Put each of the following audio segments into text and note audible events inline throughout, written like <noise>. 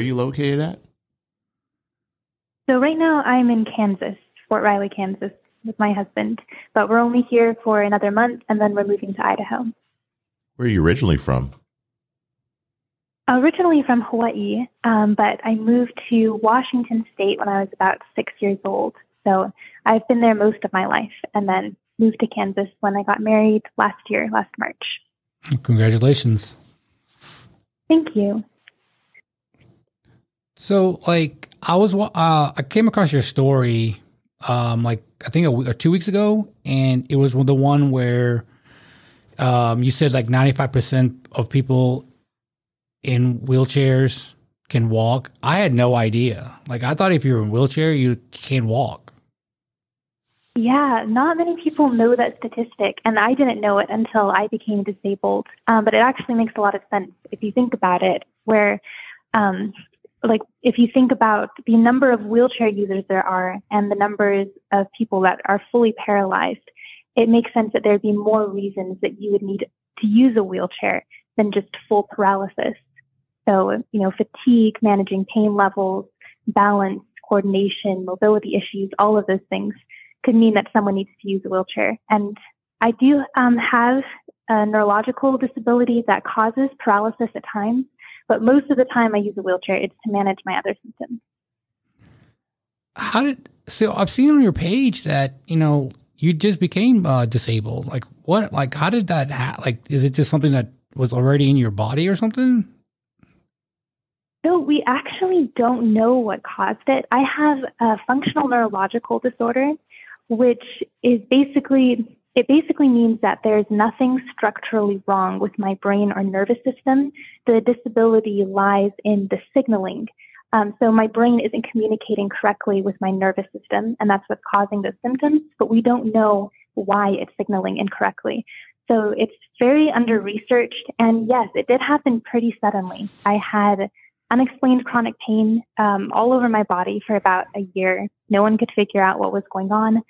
are you located at? So right now I'm in Kansas, Fort Riley, Kansas, with my husband. But we're only here for another month, and then we're moving to Idaho. Where are you originally from? Originally from Hawaii, um, but I moved to Washington State when I was about six years old. So I've been there most of my life, and then moved to Kansas when I got married last year, last March. Congratulations. Thank you. So, like, I was, uh, I came across your story, um, like I think a week or two weeks ago, and it was the one where, um, you said like ninety five percent of people in wheelchairs can walk. I had no idea. Like, I thought if you're in a wheelchair, you can't walk. Yeah, not many people know that statistic, and I didn't know it until I became disabled. Um, but it actually makes a lot of sense if you think about it, where um, like if you think about the number of wheelchair users there are and the numbers of people that are fully paralyzed, it makes sense that there'd be more reasons that you would need to use a wheelchair than just full paralysis. So, you know, fatigue, managing pain levels, balance, coordination, mobility issues, all of those things could mean that someone needs to use a wheelchair. And I do um, have a neurological disability that causes paralysis at times. But most of the time I use a wheelchair, it's to manage my other symptoms. How did, so I've seen on your page that, you know, you just became uh, disabled. Like what, like how did that happen? Like, is it just something that was already in your body or something? No, we actually don't know what caused it. I have a functional neurological disorder, which is basically it basically means that there's nothing structurally wrong with my brain or nervous system. The disability lies in the signaling. Um, so my brain isn't communicating correctly with my nervous system, and that's what's causing those symptoms, but we don't know why it's signaling incorrectly. So it's very under researched, and yes, it did happen pretty suddenly. I had unexplained chronic pain um, all over my body for about a year. No one could figure out what was going on.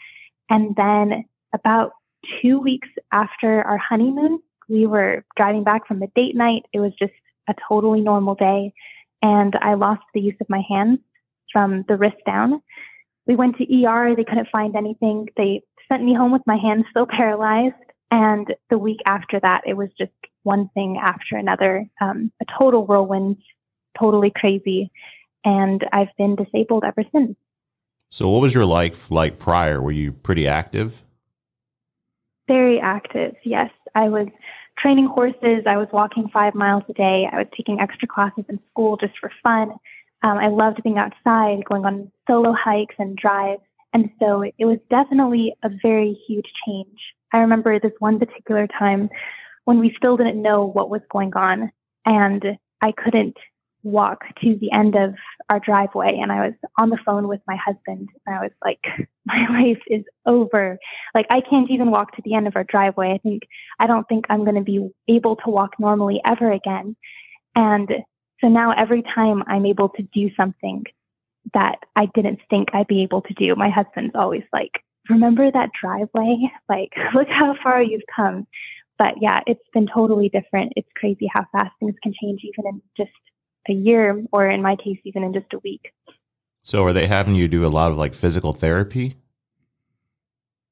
And then about two weeks after our honeymoon, we were driving back from a date night. It was just a totally normal day. And I lost the use of my hands from the wrist down. We went to ER. They couldn't find anything. They sent me home with my hands still paralyzed. And the week after that, it was just one thing after another, um, a total whirlwind, totally crazy. And I've been disabled ever since. So, what was your life like prior? Were you pretty active? Very active, yes. I was training horses. I was walking five miles a day. I was taking extra classes in school just for fun. Um, I loved being outside, going on solo hikes and drives. And so it was definitely a very huge change. I remember this one particular time when we still didn't know what was going on and I couldn't walk to the end of our driveway and I was on the phone with my husband and I was like, <laughs> my life is over. Like I can't even walk to the end of our driveway. I think, I don't think I'm going to be able to walk normally ever again. And so now every time I'm able to do something that I didn't think I'd be able to do, my husband's always like, remember that driveway? Like, <laughs> look how far you've come. But yeah, it's been totally different. It's crazy how fast things can change even in just a year, or in my case, even in just a week. So, are they having you do a lot of like physical therapy?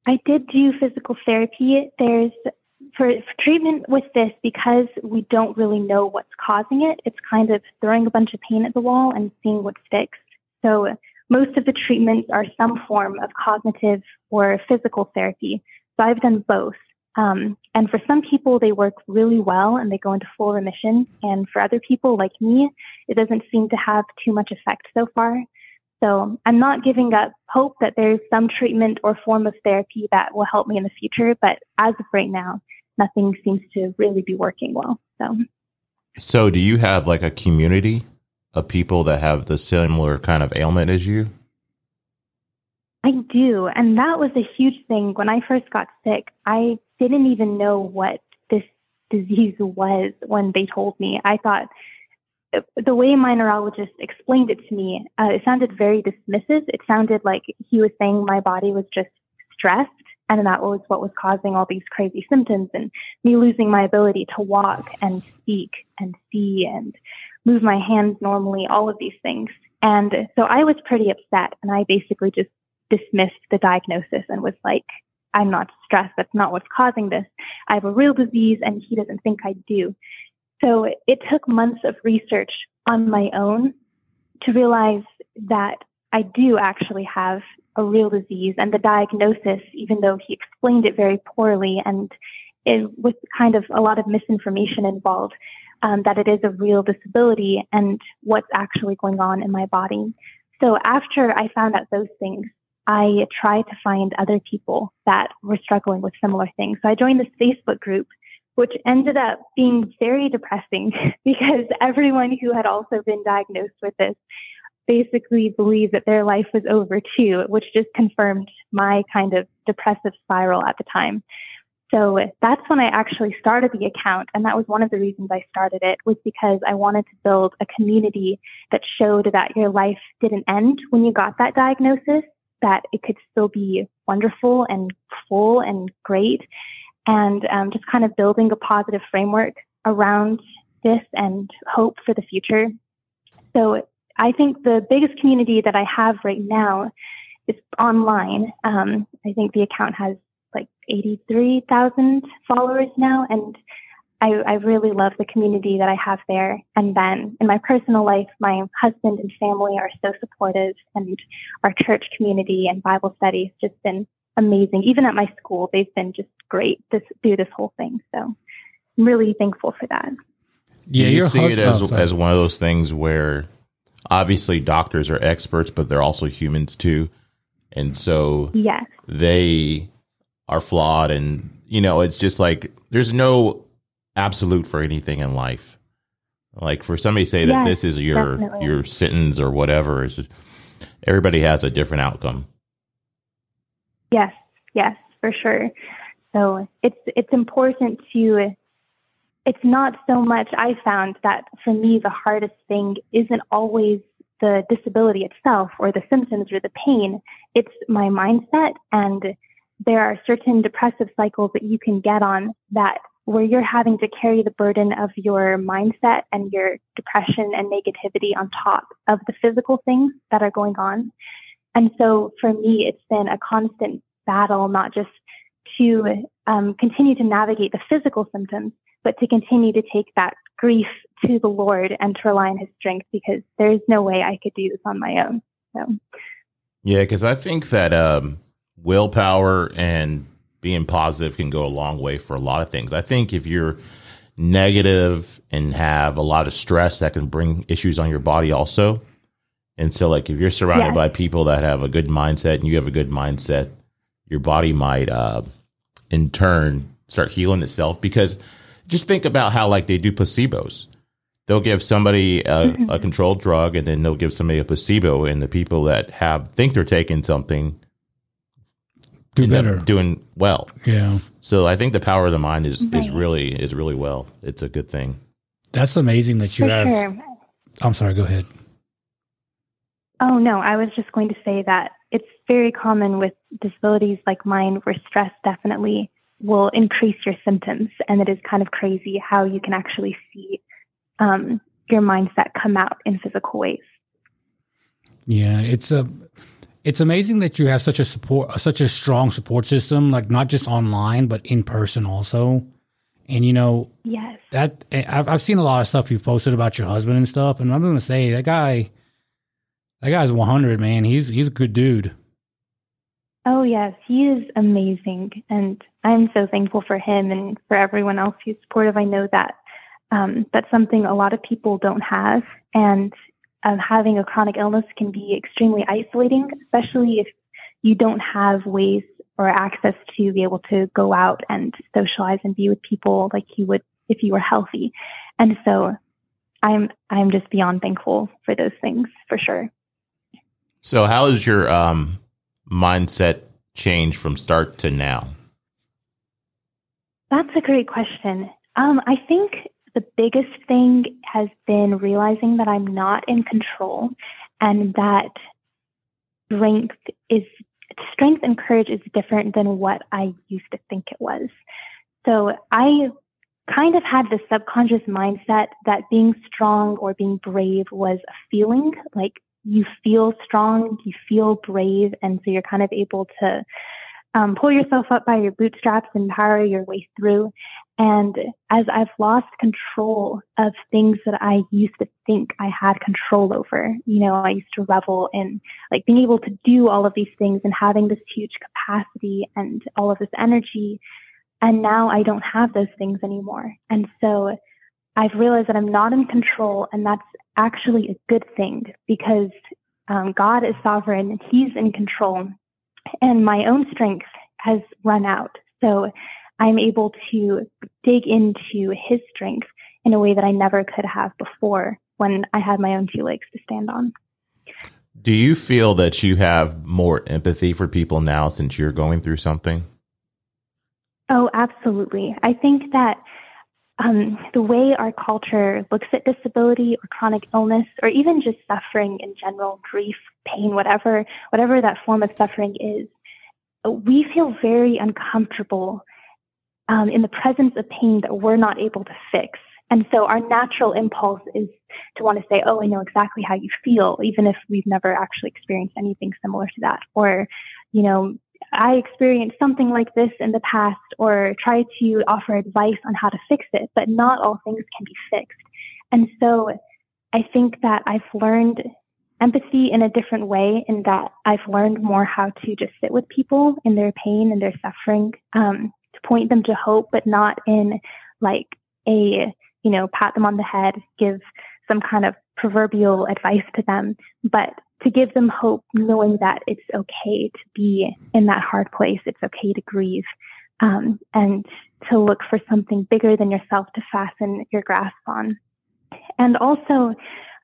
I did do physical therapy. There's for, for, treatment with this because we don't really know what's causing it. It's kind of throwing a bunch of paint at the wall and seeing what sticks. So most of the treatments are some form of cognitive or physical therapy. So I've done both. Um, and for some people, they work really well and they go into full remission. And for other people like me, it doesn't seem to have too much effect so far. So I'm not giving up hope that there's some treatment or form of therapy that will help me in the future. But as of right now, nothing seems to really be working well. So, so do you have like a community of people that have the similar kind of ailment as you? I do. And that was a huge thing. When I first got sick, I didn't even know what this disease was when they told me. I thought the way my neurologist explained it to me, uh, it sounded very dismissive. It sounded like he was saying my body was just stressed and that was what was causing all these crazy symptoms and me losing my ability to walk and speak and see and move my hands normally, all of these things. And so I was pretty upset and I basically just dismissed the diagnosis and was like, I'm not stressed. That's not what's causing this. I have a real disease and he doesn't think I do. So it took months of research on my own to realize that I do actually have a real disease and the diagnosis, even though he explained it very poorly and it, with kind of a lot of misinformation involved, um, that it is a real disability and what's actually going on in my body. So after I found out those things, I tried to find other people that were struggling with similar things. So I joined this Facebook group, which ended up being very depressing <laughs> because everyone who had also been diagnosed with this basically believed that their life was over too, which just confirmed my kind of depressive spiral at the time. So that's when I actually started the account. And that was one of the reasons I started it was because I wanted to build a community that showed that your life didn't end when you got that diagnosis, that it could still be wonderful and full and great. And um, just kind of building a positive framework around this and hope for the future. So I think the biggest community that I have right now is online. Um, I think the account has like 83,000 followers now, and I, I, really love the community that I have there. And then in my personal life, my husband and family are so supportive, and our church community and Bible study has just been amazing. Even at my school, they've been just great this, through this whole thing. So I'm really thankful for that. Yeah, you see it as, as one of those things where obviously doctors are experts, but they're also humans too. And so yes. they are flawed. And, you know, it's just like there's no absolute for anything in life. Like for somebody to say that this is your definitely. your sentence or whatever is everybody has a different outcome. Yes, yes, for sure. So it's it's important to it's not so much I found that for me the hardest thing isn't always the disability itself or the symptoms or the pain. It's my mindset and there are certain depressive cycles that you can get on that where you're having to carry the burden of your mindset and your depression and negativity on top of the physical things that are going on. And so for me, it's been a constant battle, not just to um, continue to navigate the physical symptoms, but to continue to take that grief to the Lord and to rely on His strength because there's no way I could do this on my own. So, yeah, because I think that um, willpower and being positive can go a long way for a lot of things. I think if you're negative and have a lot of stress, that can bring issues on your body also. And so, like, if you're surrounded yes. by people that have a good mindset and you have a good mindset, your body might, uh, in turn, start healing itself because just think about how like they do placebos. They'll give somebody a, mm-hmm. a controlled drug, and then they'll give somebody a placebo, and the people that have think they're taking something do better, doing well. Yeah. So I think the power of the mind is is really is really well. It's a good thing. That's amazing that you For have. Sure. I'm sorry. Go ahead. Oh no, I was just going to say that it's very common with disabilities like mine, where stress definitely will increase your symptoms. And it is kind of crazy how you can actually see um, your mindset come out in physical ways. Yeah, it's a. It's amazing that you have such a support, such a strong support system, like not just online but in person also. And you know, yes, that I've I've seen a lot of stuff you've posted about your husband and stuff, and I'm going to say that guy, that guy's 100, man. He's he's a good dude. Oh, yes, he is amazing. And I'm so thankful for him and for everyone else who's supportive. I know that um, that's something a lot of people don't have. And uh, having a chronic illness can be extremely isolating, especially if you don't have ways or access to be able to go out and socialize and be with people like you would if you were healthy. And so I'm I'm just beyond thankful for those things for sure. So how is your um mindset change from start to now? That's a great question. Um, I think the biggest thing has been realizing that I'm not in control and that strength is strength and courage is different than what I used to think it was. So I kind of had this subconscious mindset that being strong or being brave was a feeling, like you feel strong, you feel brave, and so you're kind of able to um, pull yourself up by your bootstraps and power your way through. And as I've lost control of things that I used to think I had control over, you know, I used to revel in like being able to do all of these things and having this huge capacity and all of this energy. And now I don't have those things anymore. And so I've realized that I'm not in control, and that's actually a good thing because um, God is sovereign and He's in control, and my own strength has run out. So I'm able to dig into His strength in a way that I never could have before when I had my own two legs to stand on. Do you feel that you have more empathy for people now since you're going through something? Oh, absolutely. I think that um, the way our culture looks at disability or chronic illness, or even just suffering in general, grief, pain, whatever, whatever that form of suffering is, we feel very uncomfortable um, in the presence of pain that we're not able to fix. And so our natural impulse is to want to say, Oh, I know exactly how you feel, even if we've never actually experienced anything similar to that. Or, you know, I experienced something like this in the past or try to offer advice on how to fix it, but not all things can be fixed. And so I think that I've learned empathy in a different way in that I've learned more how to just sit with people in their pain and their suffering, um, to point them to hope, but not in like a, you know, pat them on the head, give some kind of proverbial advice to them, but to give them hope, knowing that it's okay to be in that hard place. It's okay to grieve. Um, and to look for something bigger than yourself to fasten your grasp on. And also,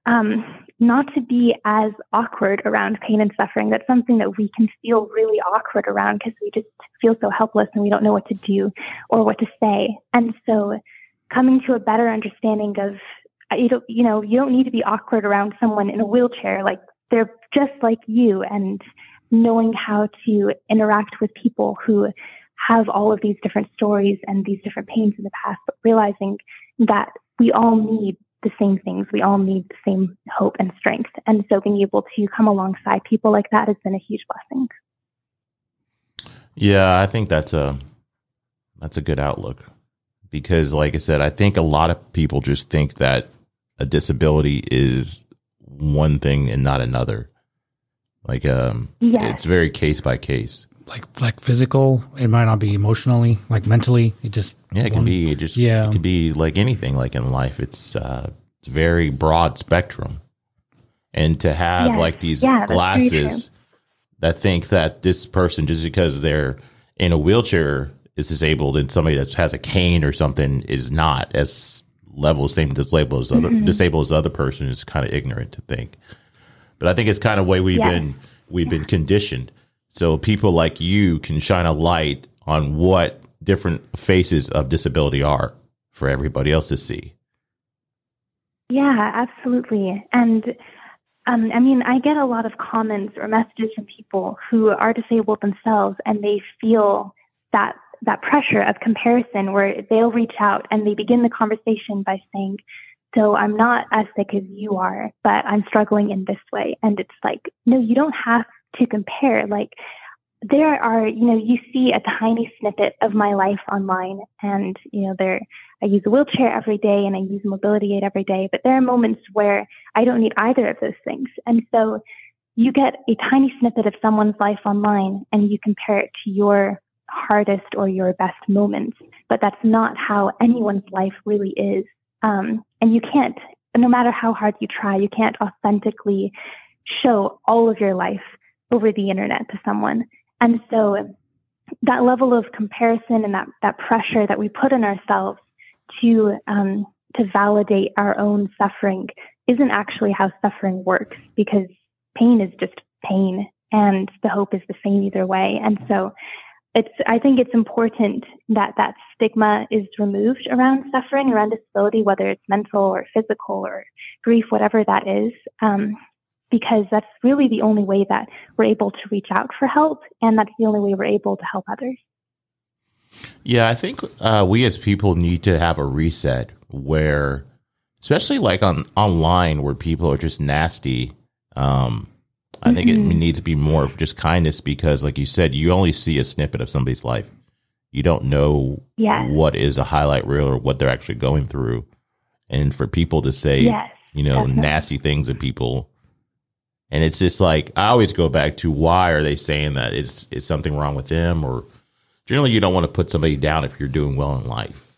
um, not to be as awkward around pain and suffering. That's something that we can feel really awkward around because we just feel so helpless and we don't know what to do or what to say. And so, coming to a better understanding of you don't, you know, you don't need to be awkward around someone in a wheelchair. Like they're just like you and knowing how to interact with people who have all of these different stories and these different pains in the past, but realizing that we all need the same things. We all need the same hope and strength. And so being able to come alongside people like that has been a huge blessing. Yeah, I think that's a that's a good outlook because like I said, I think a lot of people just think that a disability is one thing and not another. Like um yes. it's very case by case. Like like physical, it might not be emotionally, like mentally. It just Yeah, it can be it just yeah. it can be like anything like in life. It's uh very broad spectrum. And to have yes. like these yeah, glasses that think that this person just because they're in a wheelchair is disabled and somebody that has a cane or something is not as level, same disabled as other mm-hmm. disabled as other person is kind of ignorant to think. But I think it's kind of way we've yeah. been we've yeah. been conditioned. So people like you can shine a light on what different faces of disability are for everybody else to see. Yeah, absolutely. And um, I mean, I get a lot of comments or messages from people who are disabled themselves and they feel that that pressure of comparison where they'll reach out and they begin the conversation by saying, so I'm not as sick as you are, but I'm struggling in this way. And it's like, no, you don't have to compare. Like there are, you know, you see a tiny snippet of my life online and, you know, there, I use a wheelchair every day and I use mobility aid every day, but there are moments where I don't need either of those things. And so you get a tiny snippet of someone's life online and you compare it to your hardest or your best moments, but that's not how anyone's life really is. Um, and you can't, no matter how hard you try, you can't authentically show all of your life over the internet to someone. And so that level of comparison and that, that pressure that we put on ourselves to, um, to validate our own suffering isn't actually how suffering works because pain is just pain and the hope is the same either way. And so it's I think it's important that that stigma is removed around suffering, around disability, whether it's mental or physical or grief, whatever that is, um, because that's really the only way that we're able to reach out for help, and that's the only way we're able to help others. Yeah, I think uh, we as people need to have a reset where, especially like on online, where people are just nasty. Um, I mm-hmm. think it mm-hmm. needs to be more of just kindness because, like you said, you only see a snippet of somebody's life. You don't know yes. what is a highlight reel or what they're actually going through. And for people to say, yes, you know, definitely. nasty things to people, and it's just like I always go back to why are they saying that? Is is something wrong with them or generally you don't want to put somebody down if you're doing well in life.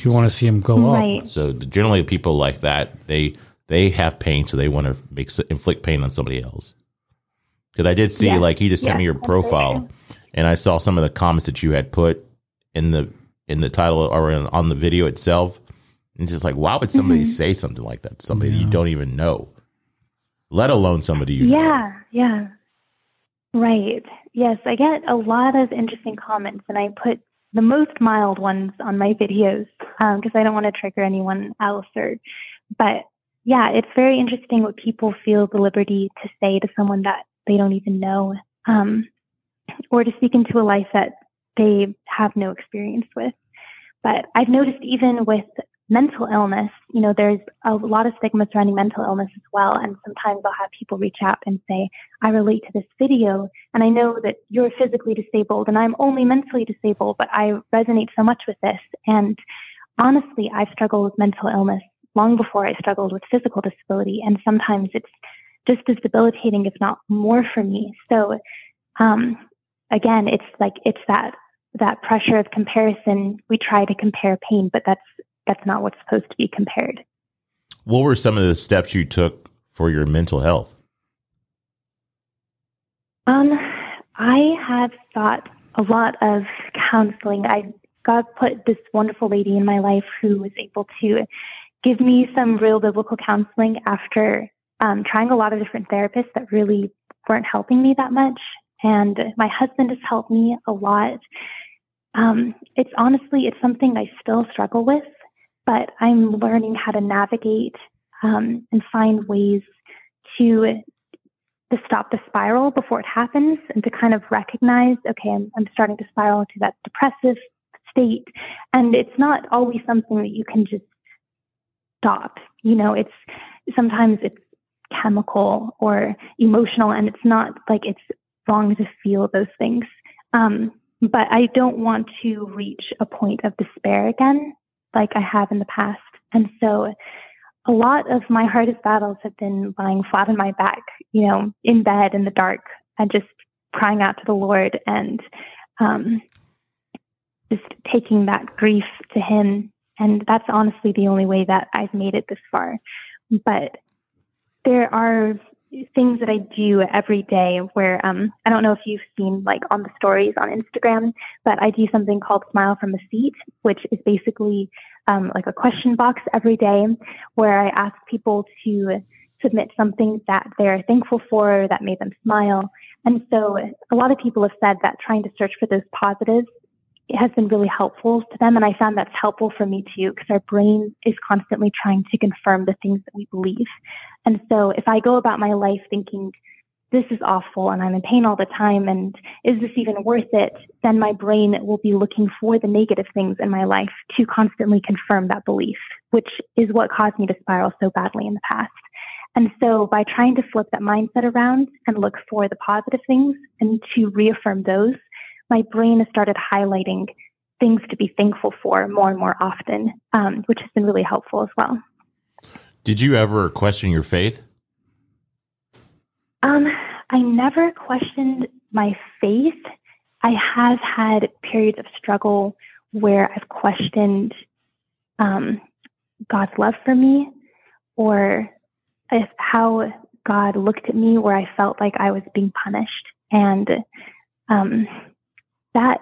You want to see them go right. up. So generally, people like that they they have pain, so they want to make inflict pain on somebody else. Because I did see, yeah. like, he just sent yeah, me your profile, and I saw some of the comments that you had put in the in the title or in, on the video itself. And it's just like, why would somebody mm-hmm. say something like that? Somebody yeah. you don't even know, let alone somebody you. Yeah, know. yeah, right. Yes, I get a lot of interesting comments, and I put the most mild ones on my videos because um, I don't want to trigger anyone else. Or, but yeah, it's very interesting what people feel the liberty to say to someone that they don't even know, um, or to speak into a life that they have no experience with. But I've noticed even with mental illness, you know, there's a lot of stigma surrounding mental illness as well. And sometimes I'll have people reach out and say, I relate to this video, and I know that you're physically disabled and I'm only mentally disabled, but I resonate so much with this. And honestly, I've struggled with mental illness long before I struggled with physical disability. And sometimes it's just as debilitating, if not more for me. So, um, again, it's like, it's that, that pressure of comparison. We try to compare pain, but that's that's not what's supposed to be compared. What were some of the steps you took for your mental health? Um, I have thought a lot of counseling. I God put this wonderful lady in my life who was able to give me some real biblical counseling after um, trying a lot of different therapists that really weren't helping me that much. And my husband has helped me a lot. Um, it's honestly, it's something I still struggle with but I'm learning how to navigate um, and find ways to to stop the spiral before it happens and to kind of recognize, okay, I'm, I'm starting to spiral into that depressive state. And it's not always something that you can just stop. You know, it's sometimes it's chemical or emotional, and it's not like it's wrong to feel those things. Um, but I don't want to reach a point of despair again like I have in the past. And so a lot of my hardest battles have been lying flat on my back, you know, in bed in the dark and just crying out to the Lord and um, just taking that grief to Him. And that's honestly the only way that I've made it this far. But there are things that I do every day where um, I don't know if you've seen like on the stories on Instagram, but I do something called Smile from a Seat, which is basically um, like a question box every day where I ask people to submit something that they're thankful for that made them smile. And so a lot of people have said that trying to search for those positives it has been really helpful to them. And I found that's helpful for me too, because our brain is constantly trying to confirm the things that we believe. And so if I go about my life thinking, this is awful and I'm in pain all the time and is this even worth it? Then my brain will be looking for the negative things in my life to constantly confirm that belief, which is what caused me to spiral so badly in the past. And so by trying to flip that mindset around and look for the positive things and to reaffirm those, my brain has started highlighting things to be thankful for more and more often, um, which has been really helpful as well. Did you ever question your faith? Um, I never questioned my faith. I have had periods of struggle where I've questioned um, God's love for me or if how God looked at me where I felt like I was being punished. And um, that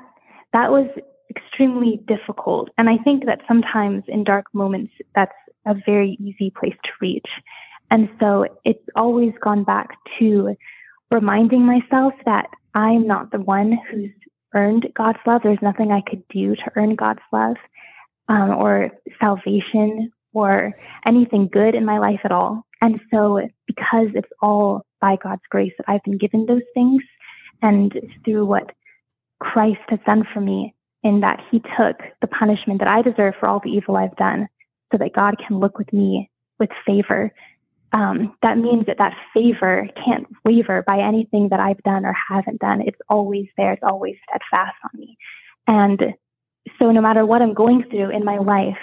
that was extremely difficult. And I think that sometimes in dark moments, that's a very easy place to reach. And so it's always gone back to reminding myself that I'm not the one who's earned God's love. There's nothing I could do to earn God's love um, or salvation or anything good in my life at all. And so, because it's all by God's grace that I've been given those things, and through what Christ has done for me, in that he took the punishment that I deserve for all the evil I've done so that God can look with me with favor. Um, that means that that favor can't waver by anything that I've done or haven't done. It's always there. It's always steadfast on me. And so no matter what I'm going through in my life,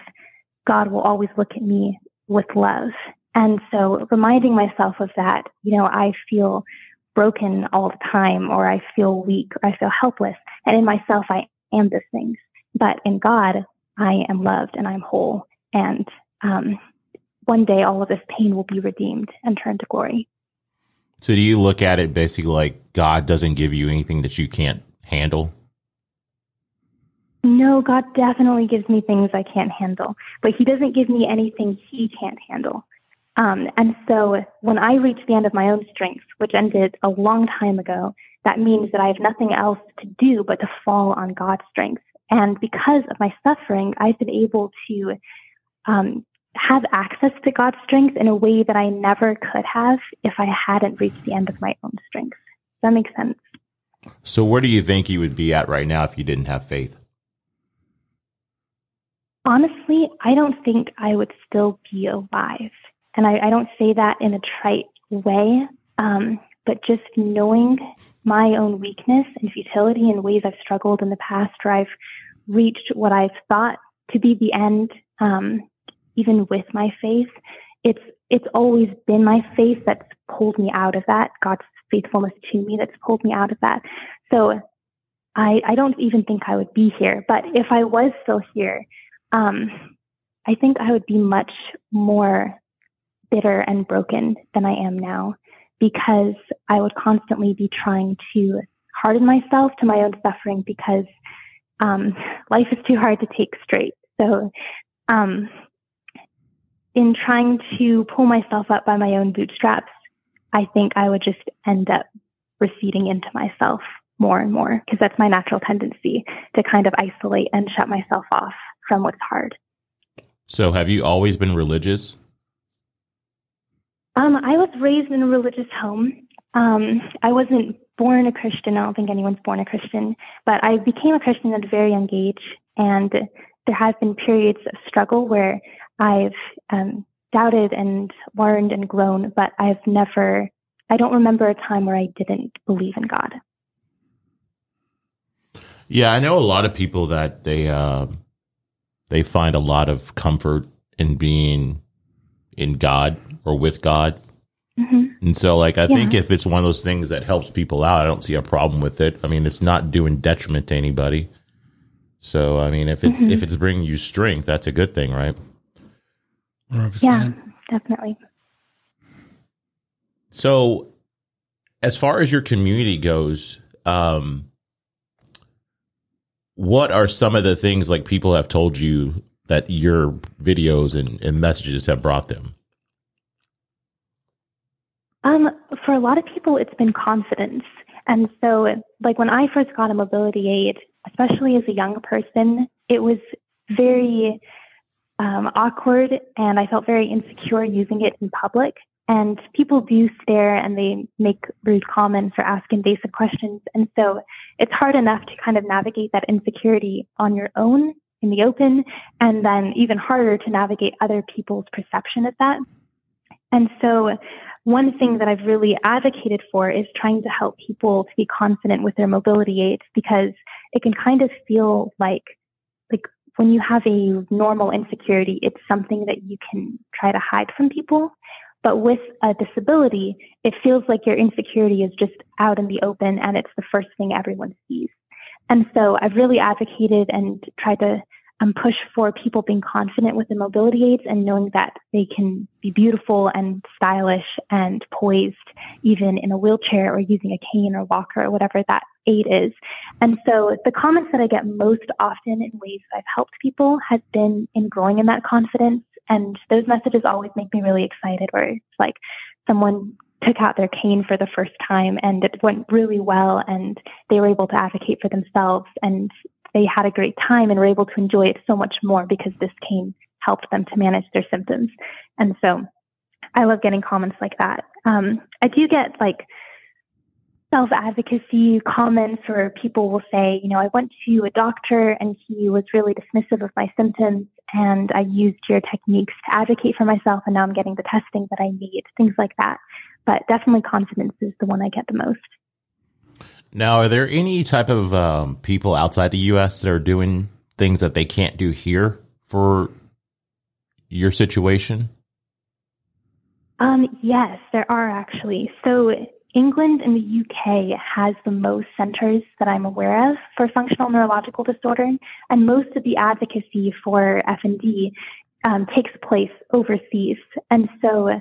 God will always look at me with love. And so reminding myself of that, you know, I feel broken all the time, or I feel weak, or I feel helpless. And in myself, I am those things. But in God, I am loved and I'm whole. And um, one day, all of this pain will be redeemed and turned to glory. So, do you look at it basically like God doesn't give you anything that you can't handle? No, God definitely gives me things I can't handle, but He doesn't give me anything He can't handle. Um, and so when I reached the end of my own strength, which ended a long time ago, that means that I have nothing else to do but to fall on God's strength. And because of my suffering, I've been able to um, have access to God's strength in a way that I never could have if I hadn't reached the end of my own strength. Does that make sense? So, where do you think you would be at right now if you didn't have faith? Honestly, I don't think I would still be alive. And I, I don't say that in a trite way, um, but just knowing my own weakness and futility and ways I've struggled in the past where I've reached what I've thought to be the end, um, even with my faith, it's it's always been my faith that's pulled me out of that. God's faithfulness to me that's pulled me out of that. So I I don't even think I would be here. But if I was still here, um, I think I would be much more bitter and broken than I am now because I would constantly be trying to harden myself to my own suffering because um, <laughs> life is too hard to take straight. So, um, in trying to pull myself up by my own bootstraps, I think I would just end up receding into myself more and more because that's my natural tendency to kind of isolate and shut myself off from what's hard. So, have you always been religious? Raised in a religious home. Um, I wasn't born a Christian. I don't think anyone's born a Christian, but I became a Christian at a very young age, and there have been periods of struggle where I've um, doubted and learned and grown, but I've never. I don't remember a time where I didn't believe in God. Yeah, I know a lot of people that they uh, they find a lot of comfort in being in God or with God. Mm-hmm. And so, like, I yeah. think if it's one of those things that helps people out, I don't see a problem with it. I mean, it's not doing detriment to anybody. So, I mean, if it's mm-hmm. if it's bringing you strength, that's a good thing, right? 100%. Yeah, definitely. So, as far as your community goes, um, what are some of the things like people have told you that your videos and, and messages have brought them? Um, for a lot of people, it's been confidence. And so, like when I first got a mobility aid, especially as a young person, it was very um, awkward and I felt very insecure using it in public. And people do stare and they make rude comments or ask invasive questions. And so it's hard enough to kind of navigate that insecurity on your own in the open, and then even harder to navigate other people's perception of that. And so one thing that I've really advocated for is trying to help people to be confident with their mobility aids because it can kind of feel like like when you have a normal insecurity, it's something that you can try to hide from people. But with a disability, it feels like your insecurity is just out in the open and it's the first thing everyone sees. And so I've really advocated and tried to um, push for people being confident with the mobility aids and knowing that they can be beautiful and stylish and poised even in a wheelchair or using a cane or walker or whatever that aid is. And so the comments that I get most often in ways that I've helped people has been in growing in that confidence. And those messages always make me really excited where it's like someone took out their cane for the first time and it went really well and they were able to advocate for themselves and they had a great time and were able to enjoy it so much more because this cane helped them to manage their symptoms. And so I love getting comments like that. Um, I do get like self advocacy comments where people will say, you know, I went to a doctor and he was really dismissive of my symptoms and I used your techniques to advocate for myself and now I'm getting the testing that I need, things like that. But definitely confidence is the one I get the most. Now, are there any type of um, people outside the U.S. that are doing things that they can't do here for your situation? Um, yes, there are actually. So England and the UK has the most centers that I'm aware of for functional neurological disorder, and most of the advocacy for FND um, takes place overseas. And so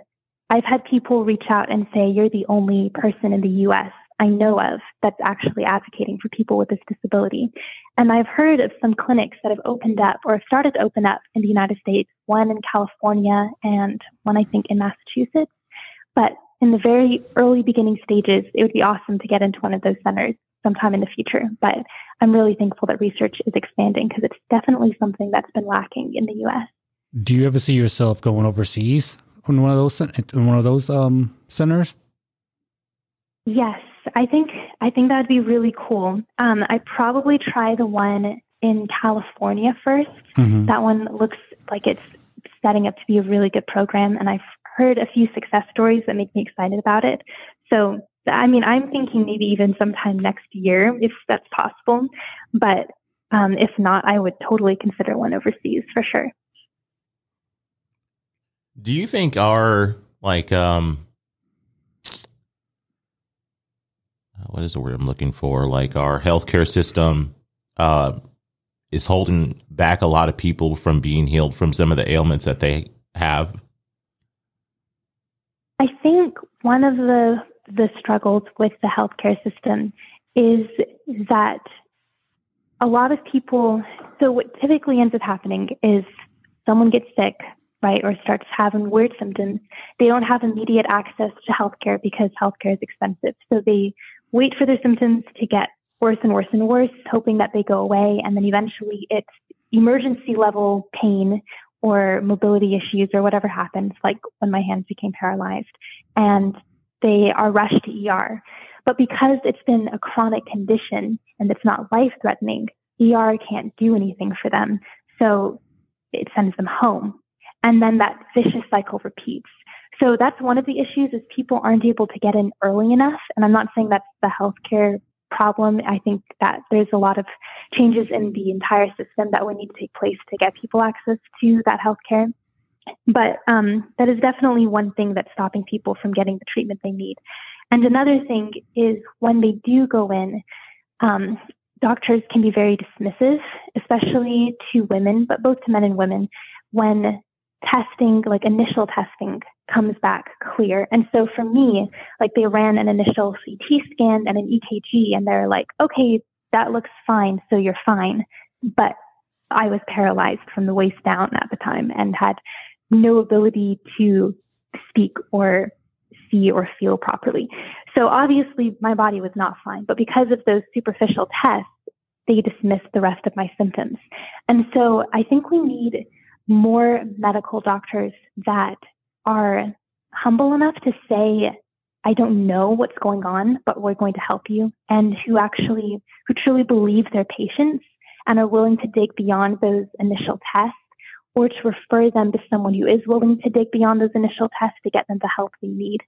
I've had people reach out and say, "You're the only person in the U.S. I know of that's actually advocating for people with this disability." And I've heard of some clinics that have opened up or started to open up in the United States, one in California and one I think in Massachusetts. But in the very early beginning stages, it would be awesome to get into one of those centers sometime in the future. But I'm really thankful that research is expanding because it's definitely something that's been lacking in the U.S. Do you ever see yourself going overseas in one of those in one of those um, centers? Yes, I think I think that'd be really cool. Um, I'd probably try the one in California 1st mm-hmm. That one looks like it's setting up to be a really good program, and I've heard a few success stories that make me excited about it. So, I mean, I'm thinking maybe even sometime next year if that's possible. But um, if not, I would totally consider one overseas for sure. Do you think our like um what is the word I'm looking for? Like our healthcare system uh is holding back a lot of people from being healed from some of the ailments that they have? I think one of the the struggles with the healthcare system is that a lot of people so what typically ends up happening is someone gets sick right or starts having weird symptoms they don't have immediate access to healthcare because healthcare is expensive so they wait for their symptoms to get worse and worse and worse hoping that they go away and then eventually it's emergency level pain or mobility issues or whatever happens, like when my hands became paralyzed, and they are rushed to ER. But because it's been a chronic condition and it's not life threatening, ER can't do anything for them. So it sends them home. And then that vicious cycle repeats. So that's one of the issues is people aren't able to get in early enough. And I'm not saying that's the healthcare problem. I think that there's a lot of changes in the entire system that would need to take place to get people access to that healthcare. But um, that is definitely one thing that's stopping people from getting the treatment they need. And another thing is when they do go in, um, doctors can be very dismissive, especially to women, but both to men and women, when testing, like initial testing, comes back clear. And so for me, like they ran an initial CT scan and an EKG, and they're like, okay, that looks fine, so you're fine. But I was paralyzed from the waist down at the time and had no ability to speak or see or feel properly. So obviously my body was not fine, but because of those superficial tests, they dismissed the rest of my symptoms. And so I think we need more medical doctors that are humble enough to say, I don't know what's going on, but we're going to help you, and who actually, who truly believe their patients and are willing to dig beyond those initial tests or to refer them to someone who is willing to dig beyond those initial tests to get them the help they need.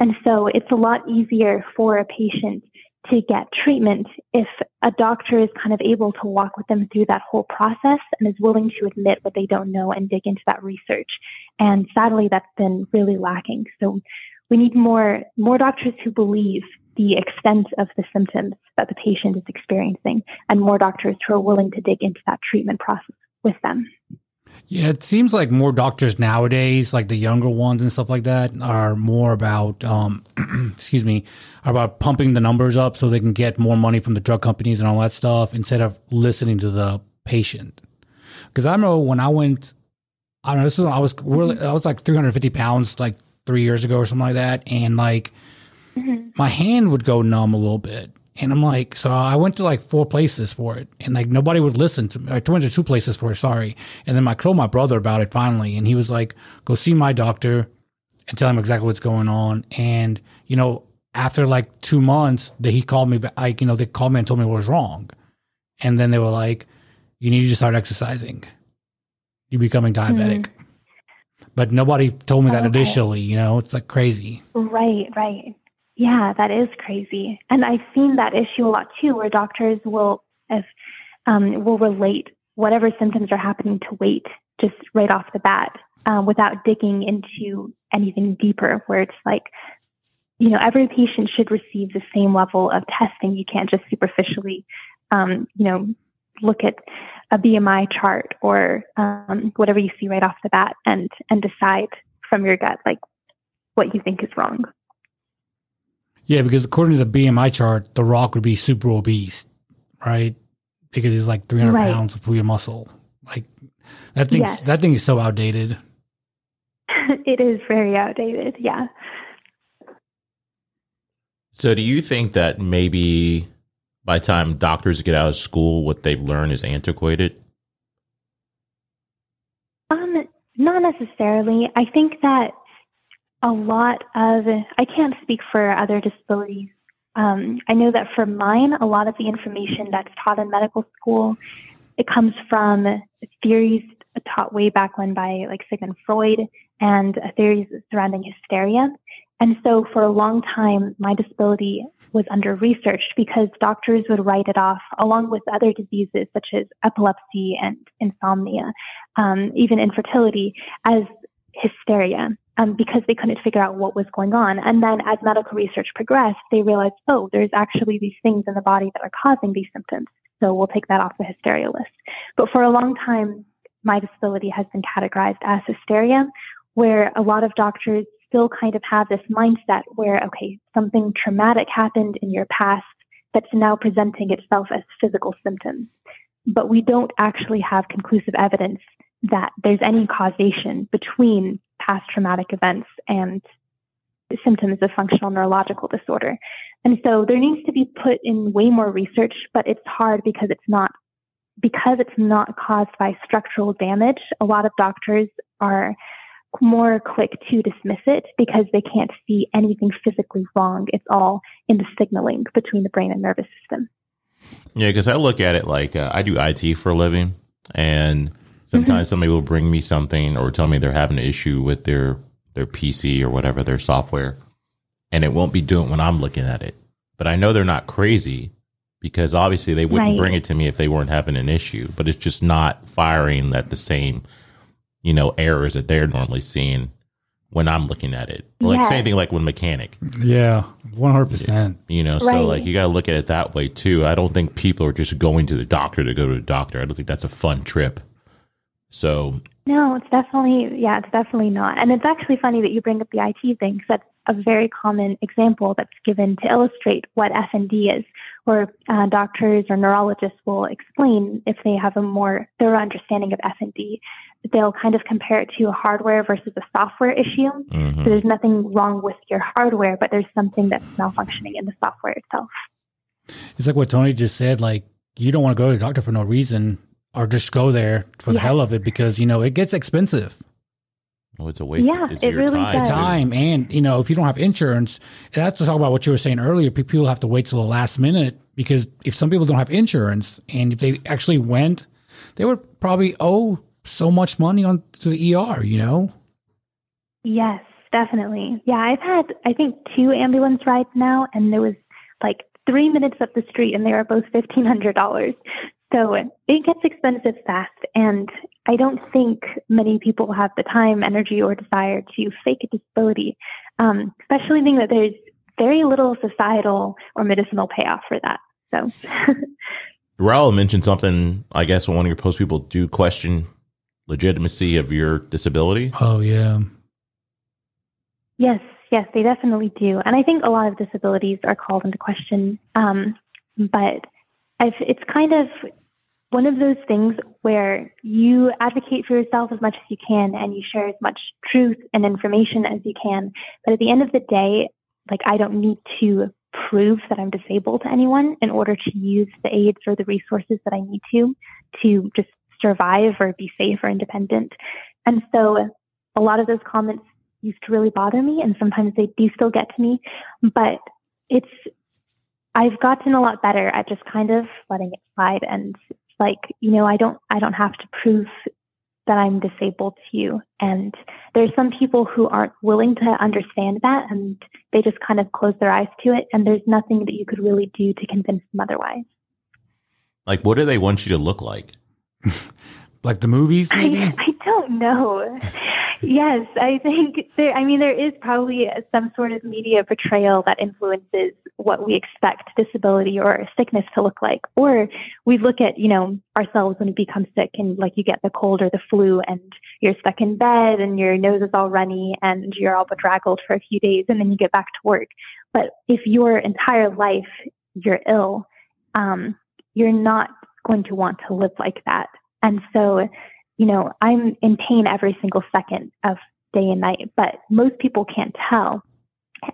And so it's a lot easier for a patient to get treatment if a doctor is kind of able to walk with them through that whole process and is willing to admit what they don't know and dig into that research. And sadly, that's been really lacking. So we need more, more doctors who believe the extent of the symptoms that the patient is experiencing and more doctors who are willing to dig into that treatment process with them. Yeah, it seems like more doctors nowadays, like the younger ones and stuff like that, are more about, um, <clears throat> excuse me, about pumping the numbers up so they can get more money from the drug companies and all that stuff instead of listening to the patient. Because I remember when I went, I don't know, this was I was really, I was like 350 pounds like three years ago or something like that, and like mm-hmm. my hand would go numb a little bit, and I'm like, so I went to like four places for it, and like nobody would listen to me. I went to two places for it, sorry. And then I told my brother about it finally, and he was like, go see my doctor and tell him exactly what's going on. And, you know, after like two months, that he called me, back, like you know, they called me and told me what was wrong, and then they were like, "You need to start exercising. You're becoming diabetic." Mm-hmm. But nobody told me that okay. initially. You know, it's like crazy. Right, right. Yeah, that is crazy, and I've seen that issue a lot too, where doctors will, if um, will relate whatever symptoms are happening to weight just right off the bat um, without digging into anything deeper, where it's like, you know, every patient should receive the same level of testing. You can't just superficially, um, you know, look at a BMI chart or um, whatever you see right off the bat and and decide from your gut like what you think is wrong. Yeah, because according to the BMI chart, The Rock would be super obese, right? Because he's like 300 right. pounds of your muscle. Like that thing, yes. that thing is so outdated. <laughs> it is very outdated. Yeah. So, do you think that maybe by the time doctors get out of school, what they've learned is antiquated? Um, not necessarily. I think that a lot of I can't speak for other disabilities. Um, I know that for mine, a lot of the information that's taught in medical school, it comes from theories taught way back when by like Sigmund Freud and theories surrounding hysteria. And so for a long time, my disability was under researched because doctors would write it off along with other diseases such as epilepsy and insomnia, um, even infertility as hysteria. Um, because they couldn't figure out what was going on. And then as medical research progressed, they realized, oh, there's actually these things in the body that are causing these symptoms. So we'll take that off the hysteria list. But for a long time, my disability has been categorized as hysteria, where a lot of doctors still kind of have this mindset where, okay, something traumatic happened in your past that's now presenting itself as physical symptoms. But we don't actually have conclusive evidence that there's any causation between past traumatic events and symptoms of functional neurological disorder. And so there needs to be put in way more research, but it's hard because it's not because it's not caused by structural damage, a lot of doctors are more quick to dismiss it because they can't see anything physically wrong. It's all in the signaling between the brain and nervous system. Yeah, because I look at it like uh, I do IT for a living, and sometimes mm-hmm. somebody will bring me something or tell me they're having an issue with their their PC or whatever their software, and it won't be doing when I'm looking at it. But I know they're not crazy because obviously they wouldn't right. bring it to me if they weren't having an issue. But it's just not firing at the same, you know, errors that they're normally seeing when I'm looking at it. Or like same thing like with mechanic. Yeah, one hundred percent. You know, right. so like you got to look at it that way too. I don't think people are just going to the doctor to go to the doctor. I don't think that's a fun trip. So no, it's definitely yeah, it's definitely not. And it's actually funny that you bring up the IT thing because that's a very common example that's given to illustrate what FND is, where uh, doctors or neurologists will explain if they have a more thorough understanding of FND. They'll kind of compare it to a hardware versus a software issue. Mm-hmm. So there's nothing wrong with your hardware, but there's something that's malfunctioning in the software itself. It's like what Tony just said. Like you don't want to go to the doctor for no reason, or just go there for the hell of it because you know it gets expensive. Well, it's a waste. Yeah, it's it really time. does. Time and you know if you don't have insurance, that's to talk about what you were saying earlier. People have to wait till the last minute because if some people don't have insurance and if they actually went, they would probably owe so much money on to the ER. You know. Yes, definitely. Yeah, I've had I think two ambulance rides now, and there was like three minutes up the street, and they were both fifteen hundred dollars. So it gets expensive fast, and I don't think many people have the time, energy, or desire to fake a disability, um, especially being that there's very little societal or medicinal payoff for that. So, <laughs> Raul mentioned something. I guess when one of your post people do question legitimacy of your disability. Oh yeah. Yes, yes, they definitely do, and I think a lot of disabilities are called into question. Um, but I've, it's kind of one of those things where you advocate for yourself as much as you can and you share as much truth and information as you can. But at the end of the day, like I don't need to prove that I'm disabled to anyone in order to use the aids or the resources that I need to to just survive or be safe or independent. And so a lot of those comments used to really bother me and sometimes they do still get to me. But it's I've gotten a lot better at just kind of letting it slide and like, you know, I don't I don't have to prove that I'm disabled to you. And there's some people who aren't willing to understand that and they just kind of close their eyes to it and there's nothing that you could really do to convince them otherwise. Like what do they want you to look like? <laughs> like the movies maybe? I, I don't know. Yes, I think there, I mean, there is probably some sort of media portrayal that influences what we expect disability or sickness to look like. Or we look at, you know, ourselves when we become sick and like you get the cold or the flu and you're stuck in bed and your nose is all runny and you're all bedraggled for a few days and then you get back to work. But if your entire life you're ill, um, you're not going to want to live like that. And so you know, I'm in pain every single second of day and night, but most people can't tell.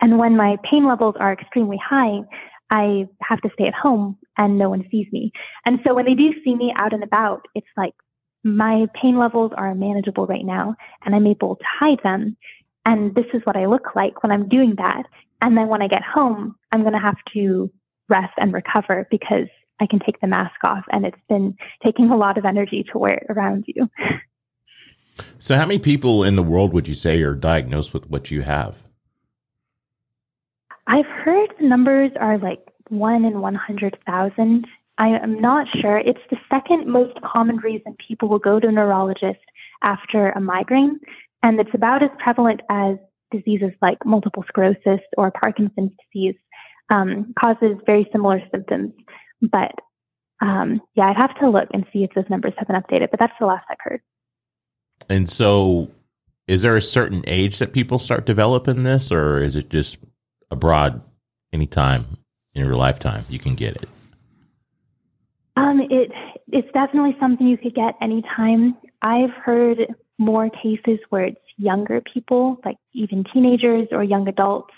And when my pain levels are extremely high, I have to stay at home and no one sees me. And so when they do see me out and about, it's like my pain levels are manageable right now and I'm able to hide them. And this is what I look like when I'm doing that. And then when I get home, I'm going to have to rest and recover because I can take the mask off. And it's been taking a lot of energy to wear it around you. So, how many people in the world would you say are diagnosed with what you have? I've heard the numbers are like one in 100,000. I am not sure. It's the second most common reason people will go to a neurologist after a migraine. And it's about as prevalent as diseases like multiple sclerosis or Parkinson's disease, um, causes very similar symptoms. But um, yeah, I'd have to look and see if those numbers have been updated, but that's the last I've heard. And so, is there a certain age that people start developing this, or is it just abroad anytime in your lifetime you can get it? Um, it it's definitely something you could get anytime. I've heard more cases where it's younger people, like even teenagers or young adults,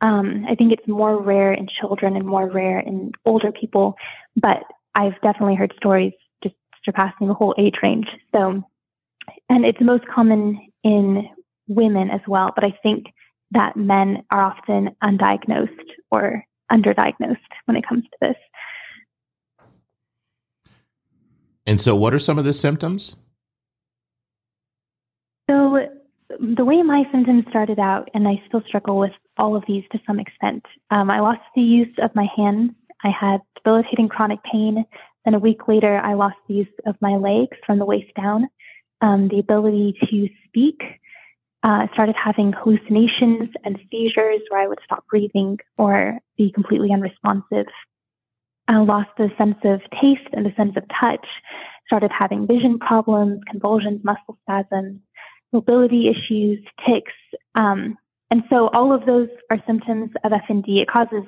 um, I think it's more rare in children and more rare in older people, but I've definitely heard stories just surpassing the whole age range. So, and it's most common in women as well, but I think that men are often undiagnosed or underdiagnosed when it comes to this. And so, what are some of the symptoms? So, the way my symptoms started out, and I still struggle with all of these to some extent. Um, I lost the use of my hands. I had debilitating chronic pain. Then a week later, I lost the use of my legs from the waist down, um, the ability to speak. Uh, started having hallucinations and seizures where I would stop breathing or be completely unresponsive. I lost the sense of taste and the sense of touch. Started having vision problems, convulsions, muscle spasms, mobility issues, tics. Um, and so all of those are symptoms of FND. It causes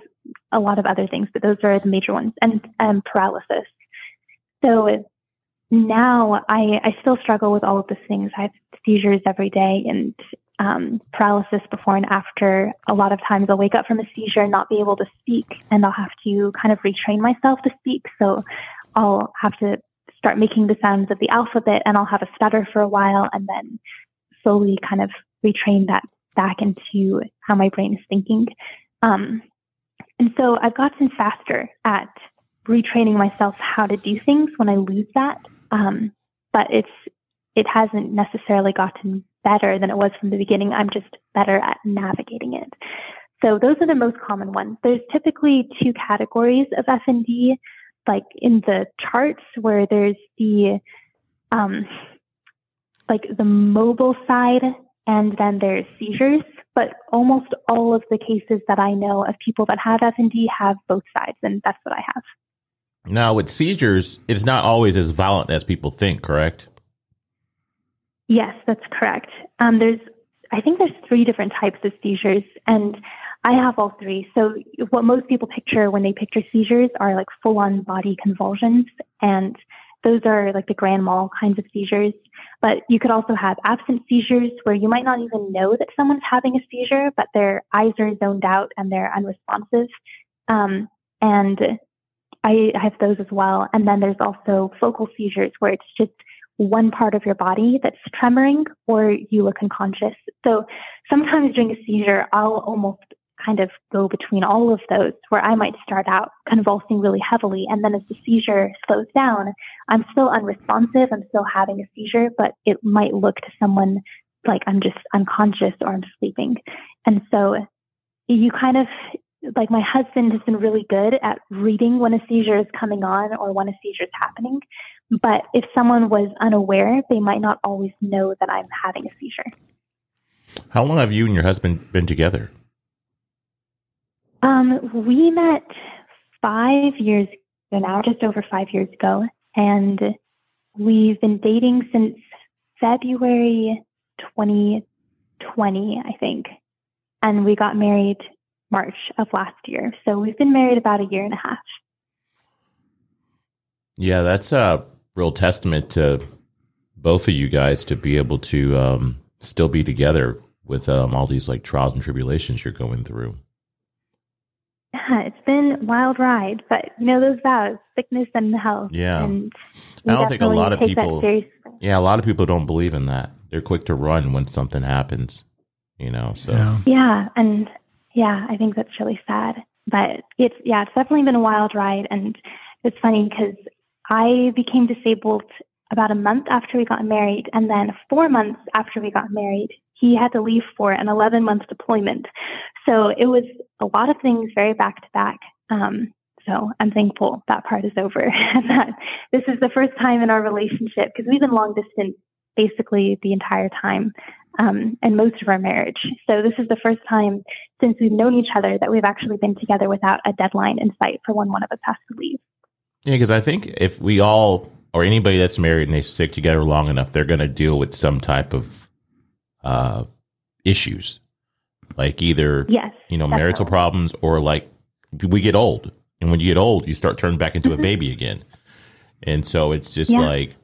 a lot of other things, but those are the major ones, and um, paralysis. So now I, I still struggle with all of those things. I have seizures every day and um, paralysis before and after. A lot of times I'll wake up from a seizure and not be able to speak, and I'll have to kind of retrain myself to speak. So I'll have to start making the sounds of the alphabet, and I'll have a stutter for a while, and then slowly kind of retrain that back into how my brain is thinking. Um, and so I've gotten faster at retraining myself how to do things when I lose that. Um, but it's it hasn't necessarily gotten better than it was from the beginning. I'm just better at navigating it. So those are the most common ones. There's typically two categories of FND, like in the charts where there's the um, like the mobile side and then there's seizures. But almost all of the cases that I know of people that have FND have both sides, and that's what I have. Now, with seizures, it's not always as violent as people think, correct? Yes, that's correct. Um, there's, I think there's three different types of seizures, and I have all three. So, what most people picture when they picture seizures are like full on body convulsions, and those are like the grand mal kinds of seizures. But you could also have absent seizures where you might not even know that someone's having a seizure, but their eyes are zoned out and they're unresponsive. Um, and I have those as well. And then there's also focal seizures where it's just one part of your body that's tremoring or you look unconscious. So sometimes during a seizure, I'll almost kind of go between all of those where I might start out convulsing really heavily. And then as the seizure slows down, I'm still unresponsive. I'm still having a seizure, but it might look to someone like I'm just unconscious or I'm sleeping. And so you kind of like my husband has been really good at reading when a seizure is coming on or when a seizure is happening. But if someone was unaware, they might not always know that I'm having a seizure. How long have you and your husband been together? Um, we met five years ago now, just over five years ago, and we've been dating since February 2020, I think. And we got married March of last year. So we've been married about a year and a half. Yeah, that's a real testament to both of you guys to be able to um, still be together with um, all these like trials and tribulations you're going through. Yeah, it's been a wild ride, but you know those vows, sickness and health. Yeah, and I don't think a lot of people. Yeah, a lot of people don't believe in that. They're quick to run when something happens. You know, so Yeah. Yeah, and yeah, I think that's really sad. But it's yeah, it's definitely been a wild ride, and it's funny because I became disabled about a month after we got married, and then four months after we got married, he had to leave for an 11 month deployment. So it was a lot of things very back to back. Um, so I'm thankful that part is over <laughs> and that this is the first time in our relationship because we've been long distance basically the entire time um, and most of our marriage. So this is the first time since we've known each other that we've actually been together without a deadline in sight for when one of us has to leave. yeah, because I think if we all or anybody that's married and they stick together long enough, they're going to deal with some type of uh, issues, like either Yes. you know marital problems or like we get old, and when you get old, you start turning back into a Mhm. baby again, and so it's just Yeah. like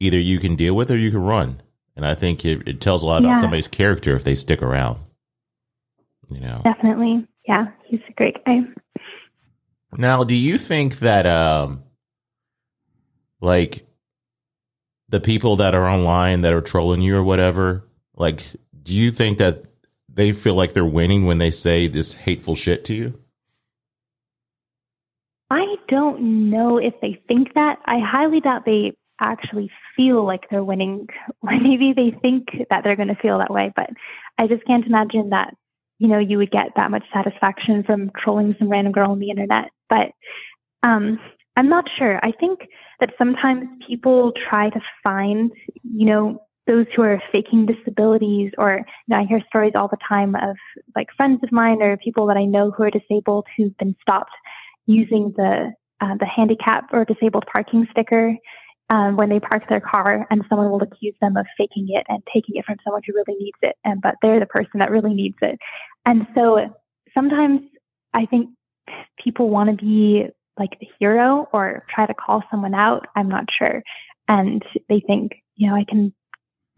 either you can deal with or you can run, and I think it, it tells a lot about somebody's character if they stick around. You know. Definitely. Yeah, he's a great guy. Now, do you think that um like the people that are online that are trolling you or whatever, like do you think that they feel like they're winning when they say this hateful shit to you? I don't know if they think that. I highly doubt they actually feel like they're winning. <laughs> Maybe they think that they're going to feel that way, but I just can't imagine that, you know, you would get that much satisfaction from trolling some random girl on the internet. But um, I'm not sure. I think that sometimes people try to find, you know, those who are faking disabilities or you know, I hear stories all the time of like friends of mine or people that I know who are disabled who've been stopped using the uh, the handicap or disabled parking sticker um, when they park their car, and someone will accuse them of faking it and taking it from someone who really needs it, and but they're the person that really needs it. And so sometimes I think people want to be like the hero or try to call someone out. I'm not sure, and they think you know I can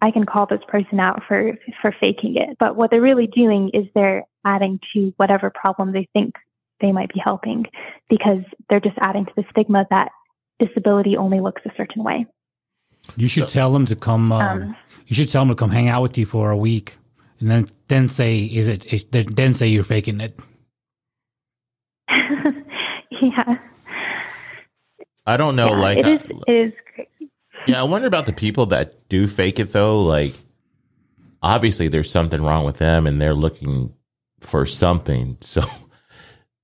I can call this person out for for faking it, but what they're really doing is they're adding to whatever problem they think they might be helping because they're just adding to the stigma that disability only looks a certain way. You should tell them to come. Um, Um, you should tell them to come hang out with you for a week, and then then say is it? Is, then say you're faking it. <laughs> yeah, I don't know yeah, like it uh, I-. It is. Yeah, I wonder about the people that do fake it though. Like, obviously, there's something wrong with them, and they're looking for something. <laughs> So,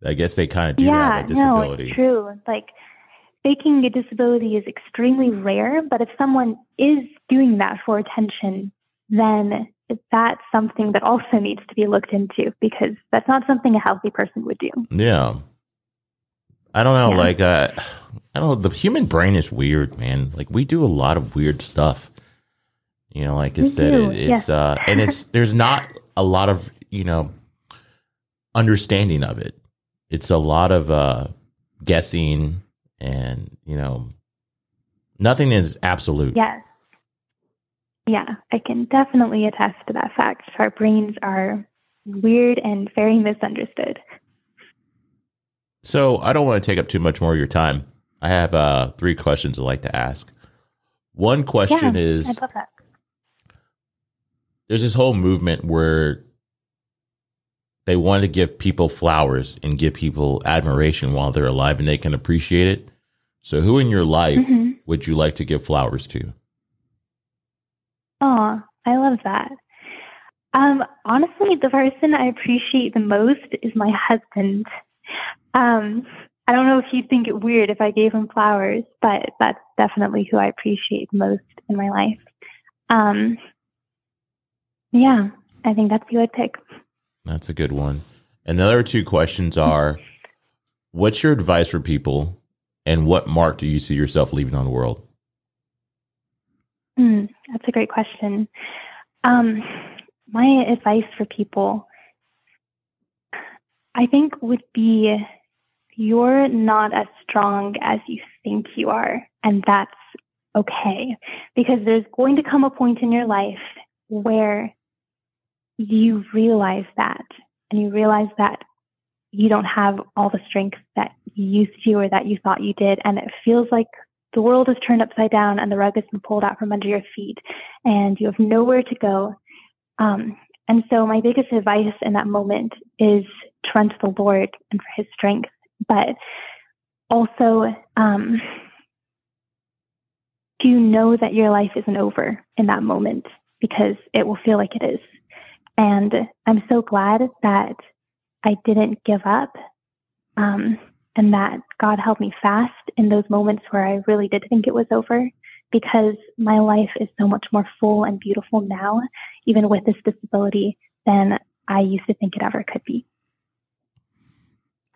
I guess they kind of do yeah, have a no, disability. it's true. Like faking a disability is extremely rare, but if someone is doing that for attention, then that's something that also needs to be looked into because that's not something a healthy person would do. Yeah. I don't know. Yeah. Like, uh, I don't know. The human brain is weird, man. Like, we do a lot of weird stuff. You know, like I We said, it, it's, yes. uh, and it's, <laughs> there's not a lot of, you know, understanding of it. It's a lot of, uh, guessing and, you know, nothing is absolute. Yes. Yeah, I can definitely attest to that fact. Our brains are weird and very misunderstood. So I don't want to take up too much more of your time. I have uh, three questions I'd like to ask. One question yeah, is I love that. there's this whole movement where they want to give people flowers and give people admiration while they're alive and they can appreciate it. So, who in your life mm-hmm. would you like to give flowers to? Oh, I love that. Um, honestly, the person I appreciate the most is my husband. Um, I don't know if you'd think it weird if I gave him flowers, but that's definitely who I appreciate most in my life. Um, yeah, I think that's who I'd pick. That's a good one. And the other two questions are what's your advice for people and what mark do you see yourself leaving on the world? Mm, that's a great question. Um, my advice for people, I think, would be you're not as strong as you think you are, and that's okay because there's going to come a point in your life where you realize that and you realize that you don't have all the strength that you used to or that you thought you did. And it feels like the world is turned upside down and the rug has been pulled out from under your feet and you have nowhere to go. Um, and so my biggest advice in that moment is to run to the Lord and for his strength, but also um, to know that your life isn't over in that moment because it will feel like it is. And I'm so glad that I didn't give up um, and that God held me fast in those moments where I really did think it was over because my life is so much more full and beautiful now, even with this disability, than I used to think it ever could be.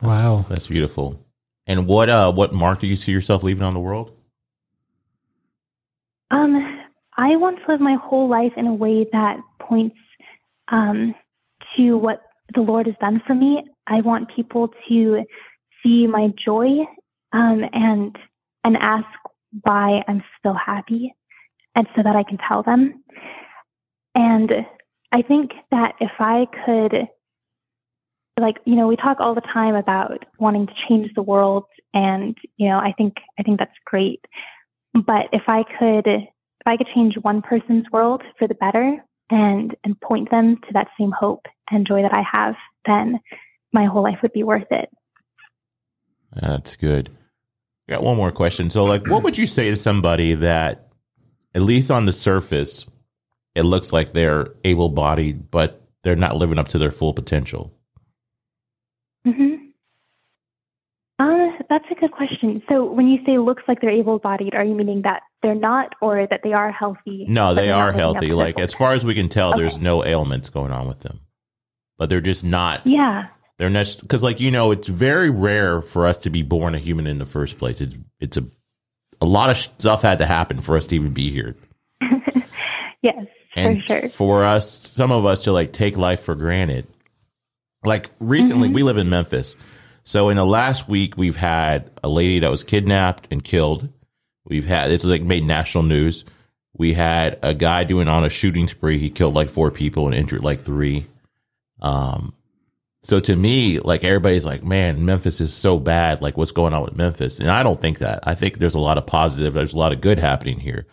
Wow, that's, that's beautiful. And what uh, what mark do you see yourself leaving on the world? Um, I want to live my whole life in a way that points um, to what the Lord has done for me. I want people to see my joy um, and and ask why I'm still happy, and so that I can tell them. And I think that if I could, like you know, we talk all the time about wanting to change the world, and you know, I think I think that's great. But if I could, if I could change one person's world for the better, and and point them to that same hope and joy that I have, then my whole life would be worth it. That's good. Got one more question. So, like, what would you say to somebody that, at least on the surface, it looks like they're able-bodied, but they're not living up to their full potential? Hmm. Uh, that's a good question. So, when you say looks like they're able-bodied, are you meaning that they're not, or that they are healthy? No, they are healthy. Like as far as we can tell, okay. there's no ailments going on with them, but they're just not. Yeah. They're not because, like you know, it's very rare for us to be born a human in the first place. It's it's a a lot of stuff had to happen for us to even be here. <laughs> yes, and for sure. For us, some of us to like take life for granted. Like recently, mm-hmm. we live in Memphis. So in the last week, we've had a lady that was kidnapped and killed. We've had this is like made national news. We had a guy doing on a shooting spree. He killed like four people and injured like three. Um, so to me, like everybody's like, man, Memphis is so bad. Like, what's going on with Memphis? And I don't think that. I think there's a lot of positive. There's a lot of good happening here,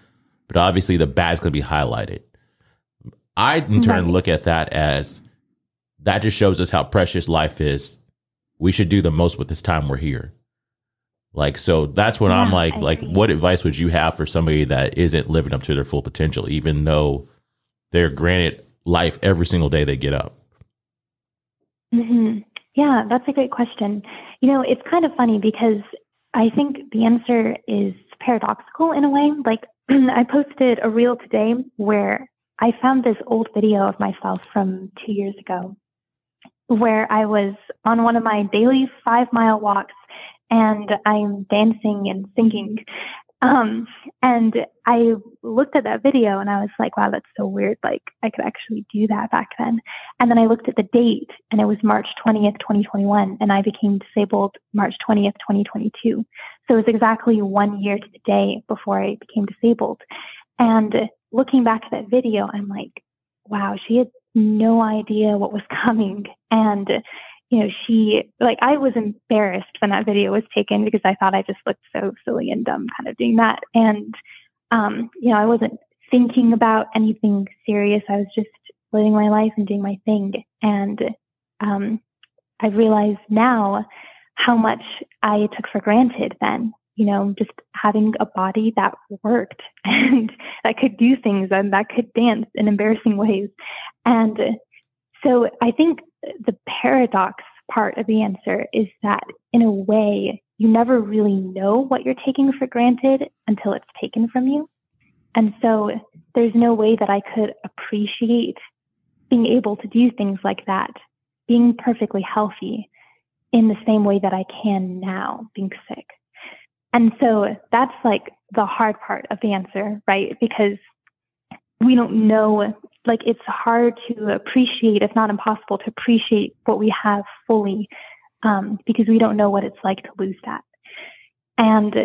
but obviously the bad's going to be highlighted. I in turn look at that as that just shows us how precious life is. We should do the most with this time we're here. Like, so that's when yeah, I'm like, like, what advice would you have for somebody that isn't living up to their full potential, even though they're granted life every single day they get up? Mm-hmm. Yeah, that's a great question. You know, it's kind of funny because I think the answer is paradoxical in a way. Like, <clears throat> I posted a reel today where I found this old video of myself from two years ago where I was on one of my daily five mile walks and I'm dancing and singing. Um, and I looked at that video and I was like, wow, that's so weird. Like I could actually do that back then. And then I looked at the date and it was March 20th, 2021. And I became disabled March 20th, 2022. So it was exactly one year to the day before I became disabled. And looking back at that video, I'm like, wow, she had no idea what was <laughs> coming. And you know, she, like, I was embarrassed when that video was taken because I thought I just looked so silly and dumb kind of doing that. And, um, you know, I wasn't thinking about anything serious. I was just living my life and doing my thing. And um, I realize now how much I took for granted then. You know, just having a body that worked <laughs> and that could do things and that could dance in embarrassing ways. And so I think the paradox part of the answer is that in a way, you never really know what you're taking for granted until it's taken from you. And so there's no way that I could appreciate being able to do things like that, being perfectly healthy in the same way that I can now being sick. And so that's like the hard part of the answer, right? Because we don't know, like it's hard to appreciate, if not impossible to appreciate what we have fully um, because we don't know what it's like to lose that. And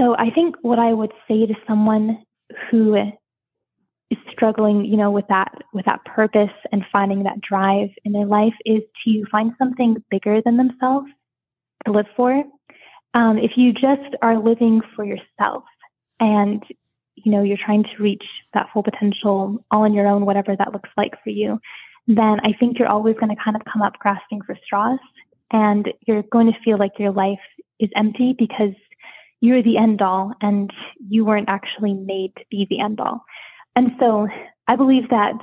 so I think what I would say to someone who is struggling, you know, with that with that purpose and finding that drive in their life is to find something bigger than themselves to live for. Um, if you just are living for yourself and you know you're trying to reach that full potential all on your own, whatever that looks like for you, then I think you're always going to kind of come up grasping for straws, and you're going to feel like your life is empty because you're the end all and you weren't actually made to be the end all. And so I believe that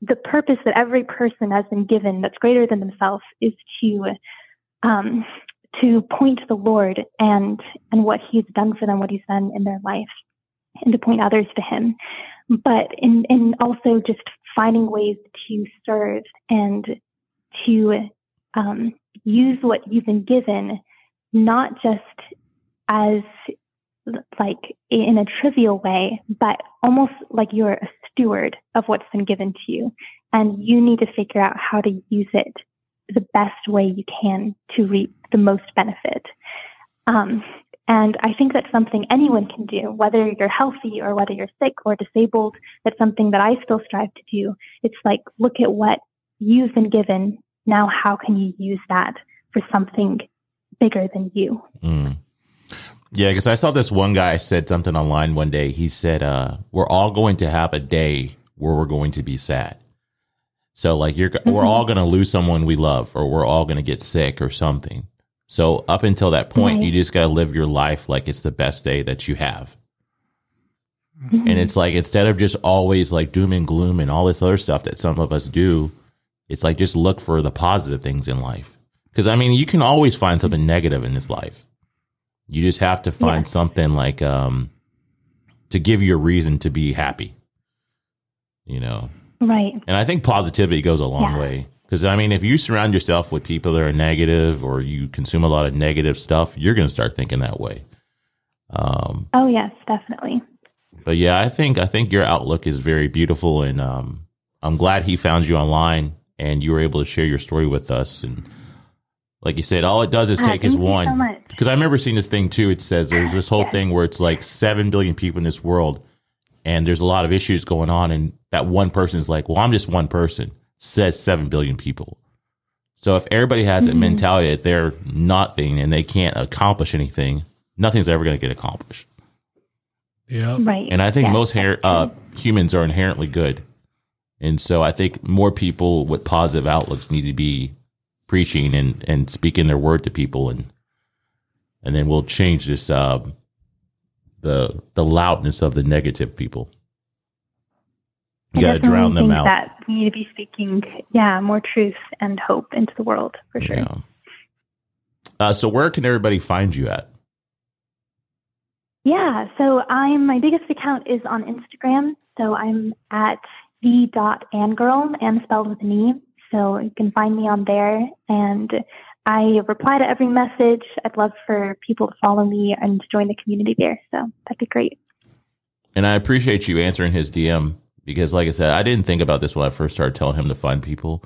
the purpose that every person has been given that's greater than themselves is to um, to point to the Lord and and what He's done for them, what He's done in their life, and to point others to Him. But in in also just finding ways to serve and to um, use what you've been given, not just as like in a trivial way, but almost like you're a steward of what's been given to you. And you need to figure out how to use it the best way you can to reap the most benefit. Um, and I think that's something anyone can do, whether you're healthy or whether you're sick or disabled. That's something that I still strive to do. It's like, look at what you've been given. Now, how can you use that for something bigger than you? Mm. Yeah, because I saw this one guy said something online one day. He said, uh, "We're all going to have a day where we're going to be sad. So, like, you're mm-hmm. we're all going to lose someone we love, or we're all going to get sick or something. So, up until that point, right. you just got to live your life like it's the best day that you have. Mm-hmm. And it's like instead of just always like doom and gloom and all this other stuff that some of us do, it's like just look for the positive things in life. Because I mean, you can always find something negative in this life you just have to find yeah. something like um to give you a reason to be happy. You know. Right. And I think positivity goes a long yeah. way. Because I mean, if you surround yourself with people that are negative, or you consume a lot of negative stuff, you're going to start thinking that way. Um, oh yes, definitely. But yeah, I think I think your outlook is very beautiful, and um, I'm glad he found you online and you were able to share your story with us. And like you said, all it does is ah, take his one. Because I remember seeing this thing too. It says there's this whole thing where it's like seven billion people in this world, and there's a lot of issues going on, and that one person is like, "Well, I'm just one person." Says seven billion people. So if everybody has mm-hmm. that mentality that they're nothing and they can't accomplish anything, nothing's ever going to get accomplished. Yeah, right. And I think yeah, most uh, humans are inherently good, and so I think more people with positive outlooks need to be preaching and and speaking their word to people and and then we'll change this uh, the the loudness of the negative people. You got to drown them out. That we need to be speaking, yeah, more truth and hope into the world for sure. Yeah. Uh, so, where can everybody find you at? Yeah, so I'm my biggest account is on Instagram. So I'm at the dot angirl and spelled with an e. So you can find me on there and I reply to every message. I'd love for people to follow me and join the community there. So that'd be great. And I appreciate you answering his DM because, like I said, I didn't think about this when I first started telling him to find people,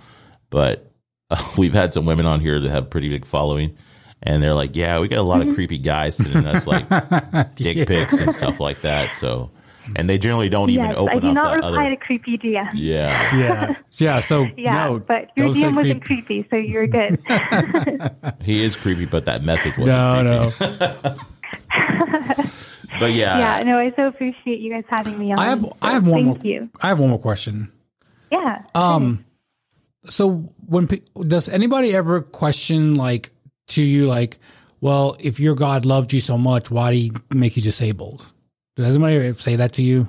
but uh, <laughs> we've had some women on here that have pretty big following. And they're like, yeah, we got a lot of mm-hmm. creepy guys sending us like <laughs> dick yeah. pics and stuff like that. So and they generally don't yes, even open. Up. I do not reply other... to creepy DMs. Yeah, yeah, yeah. So <laughs> yeah, no, but your DM wasn't creep- creepy, so you're good. he is creepy, but that message wasn't. No, creepy. no. But yeah, yeah. No, I so appreciate you guys having me on. I have, so I have one thank more. You. I have one more question. Yeah. Um. So when does anybody ever question like to you like, well, if your God loved you so much, why did he make you disabled? Does anybody ever say that to you?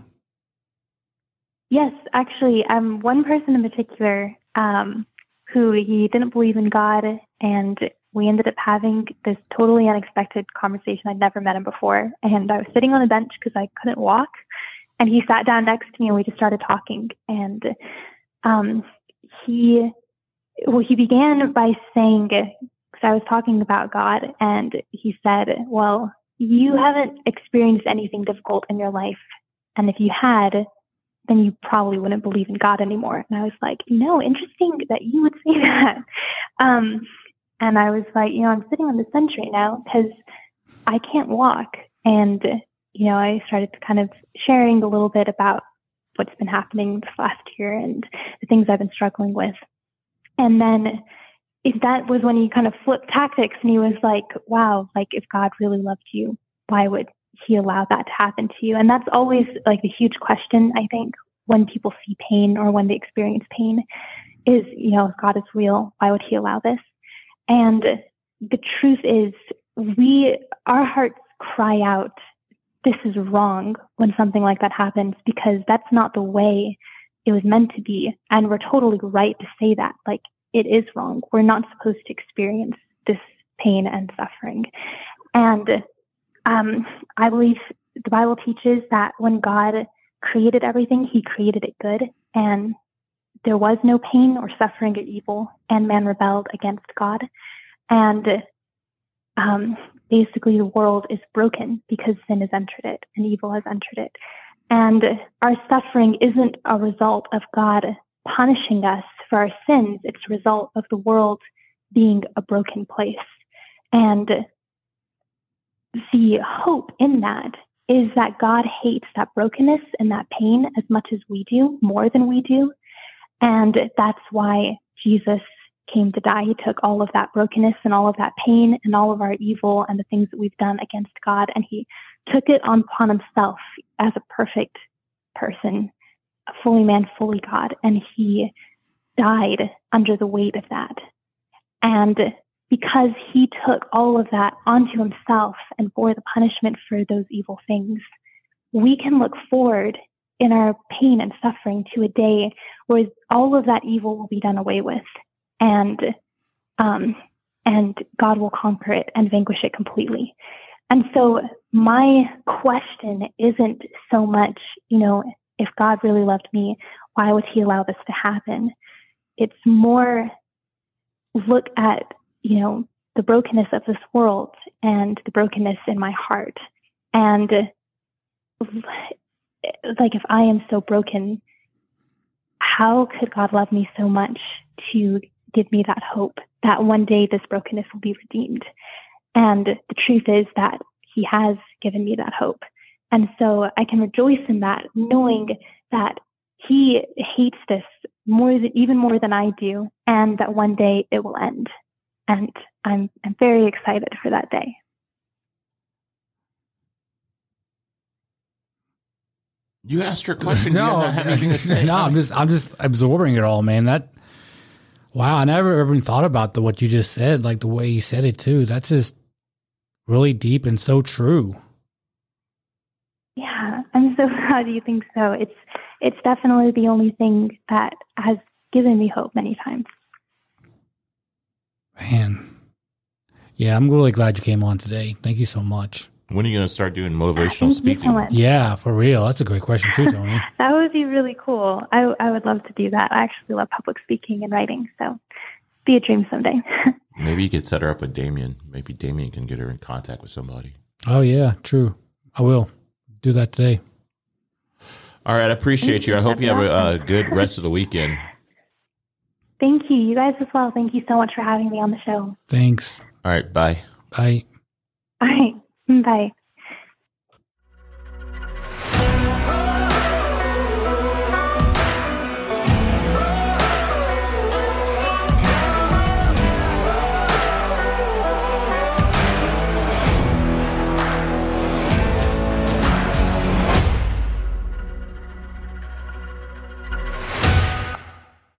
Yes, actually, um, one person in particular um, who he didn't believe in God, and we ended up having this totally unexpected conversation. I'd never met him before, and I was sitting on a bench because I couldn't walk, and he sat down next to me, and we just started talking. And um, he, well, he began by saying, because I was talking about God, and he said, "Well, you haven't experienced anything difficult in your life, and if you had." then you probably wouldn't believe in God anymore. And I was like, no, interesting that you would say <laughs> that. Um, and I was like, you know, I'm sitting on the bench right now because I can't walk. And, you know, I started kind of sharing a little bit about what's been happening this last year and the things I've been struggling with. And then if that was when he kind of flipped tactics and he was like, wow, like if God really loved you, why would he allow that to happen to you? And that's always like a huge question, I think, when people see pain or when they experience pain is, you know, if God is real, why would he allow this? And the truth is, we, our hearts cry out, this is wrong when something like that happens because that's not the way it was meant to be. And we're totally right to say that. Like, it is wrong. We're not supposed to experience this pain and suffering. And um, I believe the Bible teaches that when God created everything, He created it good, and there was no pain or suffering or evil, and man rebelled against God. And um, basically, the world is broken because sin has entered it and evil has entered it. And our suffering isn't a result of God punishing us for our sins, it's a result of the world being a broken place. And the hope in that is that God hates that brokenness and that pain as much as we do, more than we do. And that's why Jesus came to die. He took all of that brokenness and all of that pain and all of our evil and the things that we've done against God, and he took it upon himself as a perfect person, a fully man, fully God, and he died under the weight of that. And because he took all of that onto himself and bore the punishment for those evil things, we can look forward in our pain and suffering to a day where all of that evil will be done away with and um, and God will conquer it and vanquish it completely. And so my question isn't so much, you know, if God really loved me, why would he allow this to happen? It's more look at you know, the brokenness of this world and the brokenness in my heart. And like, if I am so broken, how could God love me so much to give me that hope that one day this brokenness will be redeemed? And the truth is that He has given me that hope. And so I can rejoice in that, knowing that He hates this more than, even more than I do, and that one day it will end and I'm I'm very excited for that day. You asked her a question. no, <laughs> no, I'm just I'm just absorbing it all, man. That wow, I never even thought about the what you just said, like the way you said it too. That's just really deep and so true. Yeah, I'm so <laughs> glad you think so. It's it's definitely the only thing that has given me hope many times. Man. Yeah, I'm really glad you came on today. Thank you so much. When are you going to start doing motivational speaking? So yeah, for real. That's a great question too, Tony. <laughs> that would be really cool. I, I would love to do that. I actually love public speaking and writing, so be a dream someday. <laughs> Maybe you could set her up with Damien. Maybe Damien can get her in contact with somebody. Oh yeah, true. I will do that today. All right, I appreciate you. I hope you have a, a good rest of the weekend. Thank you. You guys as well. Thank you so much for having me on the show. Thanks. All right. Bye. Bye. All right. Bye.